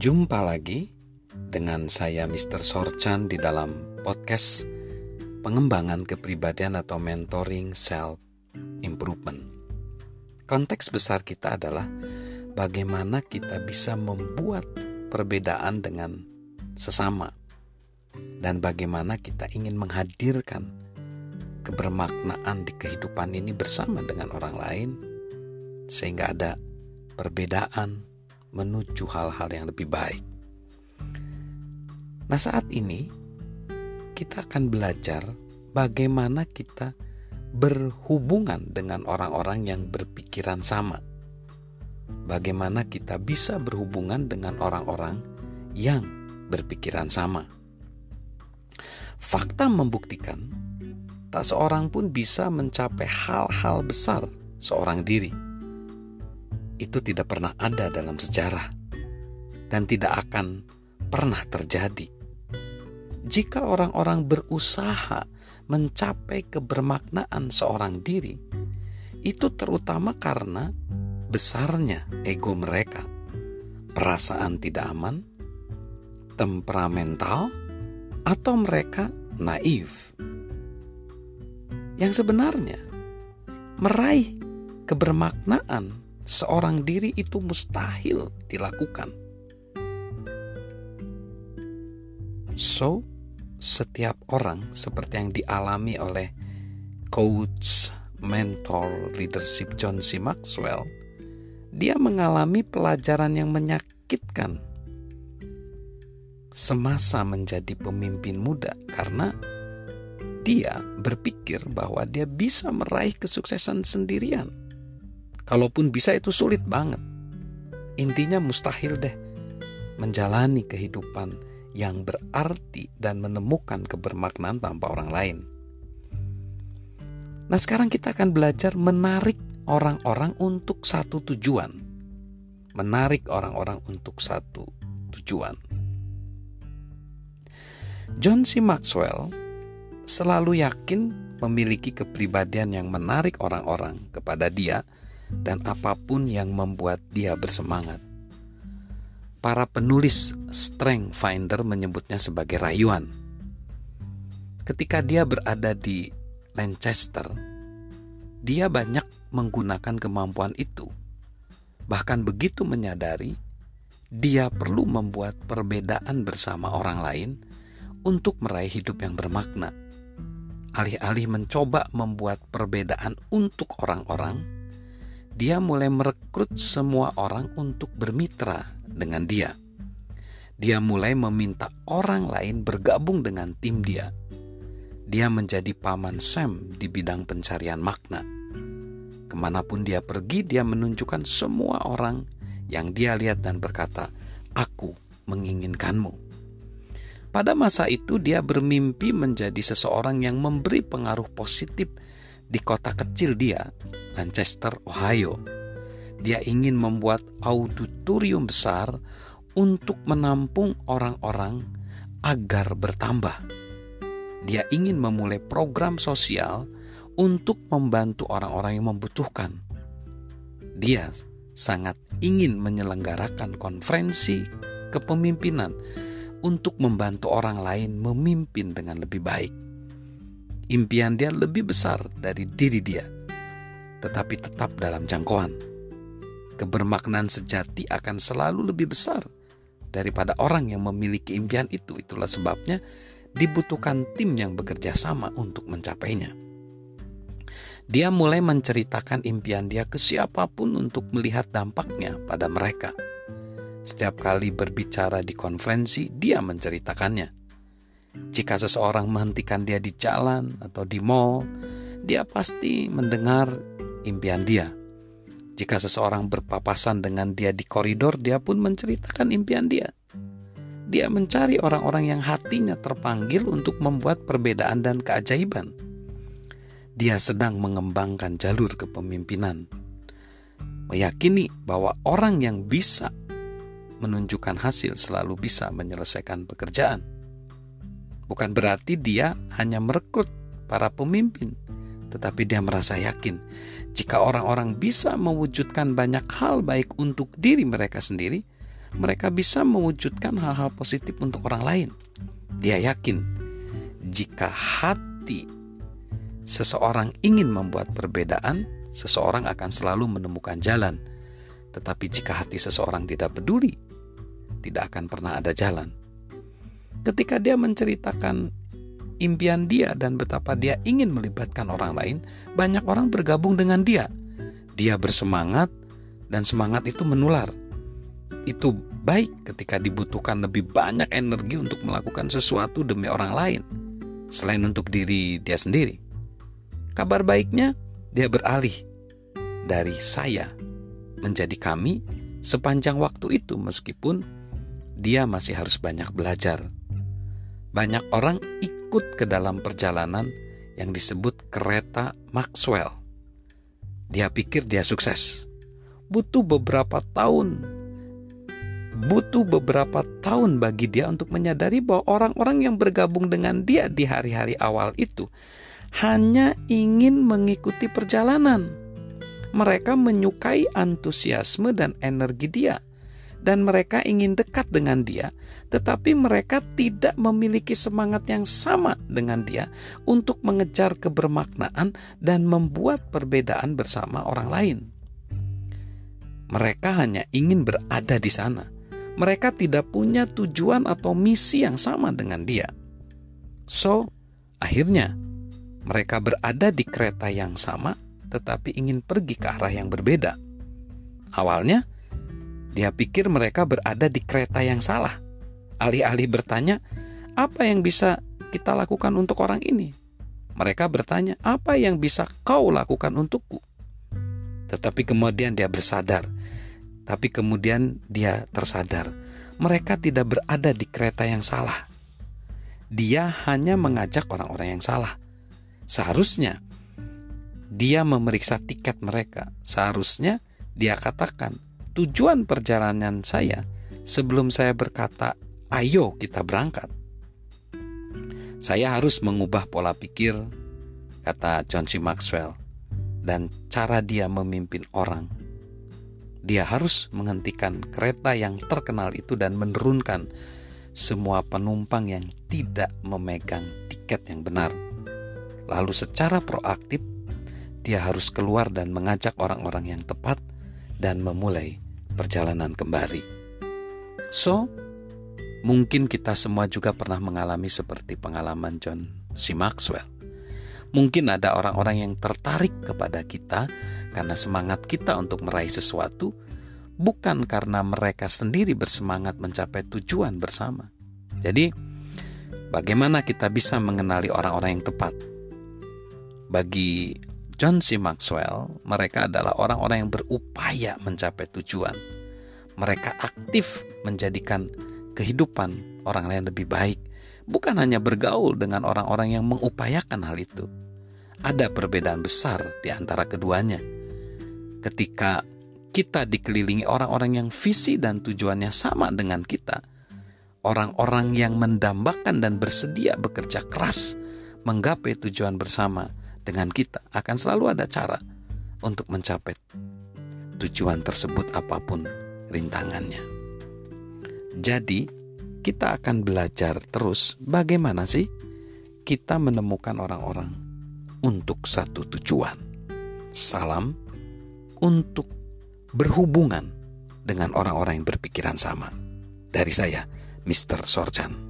Jumpa lagi dengan saya Mr. Sorchan di dalam podcast pengembangan kepribadian atau mentoring self improvement. Konteks besar kita adalah bagaimana kita bisa membuat perbedaan dengan sesama dan bagaimana kita ingin menghadirkan kebermaknaan di kehidupan ini bersama dengan orang lain sehingga ada perbedaan menuju hal-hal yang lebih baik. Nah, saat ini kita akan belajar bagaimana kita berhubungan dengan orang-orang yang berpikiran sama. Bagaimana kita bisa berhubungan dengan orang-orang yang berpikiran sama. Fakta membuktikan tak seorang pun bisa mencapai hal-hal besar seorang diri itu tidak pernah ada dalam sejarah dan tidak akan pernah terjadi. Jika orang-orang berusaha mencapai kebermaknaan seorang diri, itu terutama karena besarnya ego mereka, perasaan tidak aman, temperamental, atau mereka naif. Yang sebenarnya meraih kebermaknaan seorang diri itu mustahil dilakukan. So, setiap orang seperti yang dialami oleh coach, mentor, leadership John C. Maxwell, dia mengalami pelajaran yang menyakitkan semasa menjadi pemimpin muda karena dia berpikir bahwa dia bisa meraih kesuksesan sendirian. Kalaupun bisa itu sulit banget. Intinya mustahil deh menjalani kehidupan yang berarti dan menemukan kebermaknaan tanpa orang lain. Nah, sekarang kita akan belajar menarik orang-orang untuk satu tujuan. Menarik orang-orang untuk satu tujuan. John C. Maxwell selalu yakin memiliki kepribadian yang menarik orang-orang kepada dia dan apa pun yang membuat dia bersemangat. Para penulis Strength Finder menyebutnya sebagai rayuan. Ketika dia berada di Lancaster, dia banyak menggunakan kemampuan itu. Bahkan begitu menyadari, dia perlu membuat perbedaan bersama orang lain untuk meraih hidup yang bermakna. Alih-alih mencoba membuat perbedaan untuk orang-orang, dia mulai merekrut semua orang untuk bermitra dengan dia. Dia mulai meminta orang lain bergabung dengan tim dia. Dia menjadi paman Sam di bidang pencarian makna. Ke mana pun dia pergi, dia menunjukkan semua orang yang dia lihat dan berkata, "Aku menginginkanmu." Pada masa itu, dia bermimpi menjadi seseorang yang memberi pengaruh positif di kota kecil dia, Lancaster, Ohio. Dia ingin membuat auditorium besar untuk menampung orang-orang agar bertambah. Dia ingin memulai program sosial untuk membantu orang-orang yang membutuhkan. Dia sangat ingin menyelenggarakan konferensi kepemimpinan untuk membantu orang lain memimpin dengan lebih baik impian dia lebih besar dari diri dia, tetapi tetap dalam jangkauan. Kebermaknaan sejati akan selalu lebih besar daripada orang yang memiliki impian itu. Itulah sebabnya dibutuhkan tim yang bekerja sama untuk mencapainya. Dia mulai menceritakan impian dia ke siapa pun untuk melihat dampaknya pada mereka. Setiap kali berbicara di konferensi, dia menceritakannya. Jika seseorang menghentikan dia di jalan atau di mall, dia pasti mendengar impian dia. Jika seseorang berpapasan dengan dia di koridor, dia pun menceritakan impian dia. Dia mencari orang-orang yang hatinya terpanggil untuk membuat perbedaan dan keajaiban. Dia sedang mengembangkan jalur kepemimpinan, meyakini bahwa orang yang bisa menunjukkan hasil selalu bisa menyelesaikan pekerjaan. Bukan berarti dia hanya merekrut para pemimpin, tetapi dia merasa yakin jika orang-orang bisa mewujudkan banyak hal baik untuk diri mereka sendiri, mereka bisa mewujudkan hal-hal positif untuk orang lain. Dia yakin jika hati seseorang ingin membuat perbedaan, seseorang akan selalu menemukan jalan. Tetapi jika hati seseorang tidak peduli, tidak akan pernah ada jalan. Ketika dia menceritakan impian dia dan betapa dia ingin melibatkan orang lain, banyak orang bergabung dengan dia. Dia bersemangat dan semangat itu menular. Itu baik ketika dibutuhkan lebih banyak energi untuk melakukan sesuatu demi orang lain selain untuk diri dia sendiri. Kabar baiknya, dia beralih dari saya menjadi kami sepanjang waktu itu meskipun dia masih harus banyak belajar. Banyak orang ikut ke dalam perjalanan yang disebut kereta Maxwell. Dia pikir dia sukses. Butuh beberapa tahun. Butuh beberapa tahun bagi dia untuk menyadari bahwa orang-orang yang bergabung dengan dia di hari-hari awal itu hanya ingin mengikuti perjalanan. Mereka menyukai antusiasme dan energi dia, dan mereka ingin dekat dengan dia, tetapi mereka tidak memiliki semangat yang sama dengan dia untuk mengejar kebermaknaan dan membuat perbedaan bersama orang lain. Mereka hanya ingin berada di sana. Mereka tidak punya tujuan atau misi yang sama dengan dia. So, akhirnya mereka berada di kereta yang sama, tetapi ingin pergi ke arah yang berbeda. Awalnya, dia pikir mereka berada di kereta yang salah. Alih-alih bertanya, "Apa yang bisa kita lakukan untuk orang ini?" Mereka bertanya, "Apa yang bisa kau lakukan untukku?" Tetapi kemudian dia bersadar, tapi kemudian dia tersadar, mereka tidak berada di kereta yang salah. Dia hanya mengajak orang-orang yang salah. Seharusnya dia memeriksa tiket mereka. Seharusnya dia katakan, tujuan perjalanan saya sebelum saya berkata, "Ayo kita berangkat." Saya harus mengubah pola pikir, kata John C. Maxwell, dan cara dia memimpin orang. Dia harus menghentikan kereta yang terkenal itu dan menurunkan semua penumpang yang tidak memegang tiket yang benar Lalu secara proaktif dia harus keluar dan mengajak orang-orang yang tepat dan memulai perjalanan kembali. So, mungkin kita semua juga pernah mengalami seperti pengalaman John C. Maxwell. Mungkin ada orang-orang yang tertarik kepada kita karena semangat kita untuk meraih sesuatu, bukan karena mereka sendiri bersemangat mencapai tujuan bersama. Jadi, bagaimana kita bisa mengenali orang-orang yang tepat? Bagi John C. Maxwell, mereka adalah orang-orang yang berupaya mencapai tujuan. Mereka aktif menjadikan kehidupan orang lain lebih baik, bukan hanya bergaul dengan orang-orang yang mengupayakan hal itu. Ada perbedaan besar di antara keduanya. Ketika kita dikelilingi orang-orang yang visi dan tujuannya sama dengan kita, orang-orang yang mendambakan dan bersedia bekerja keras menggapai tujuan bersama dengan kita akan selalu ada cara untuk mencapai tujuan tersebut apa pun rintangannya. Jadi, kita akan belajar terus bagaimana sih kita menemukan orang-orang untuk satu tujuan. Salam untuk berhubungan dengan orang-orang yang berpikiran sama. Dari saya, Mr. Sorjan.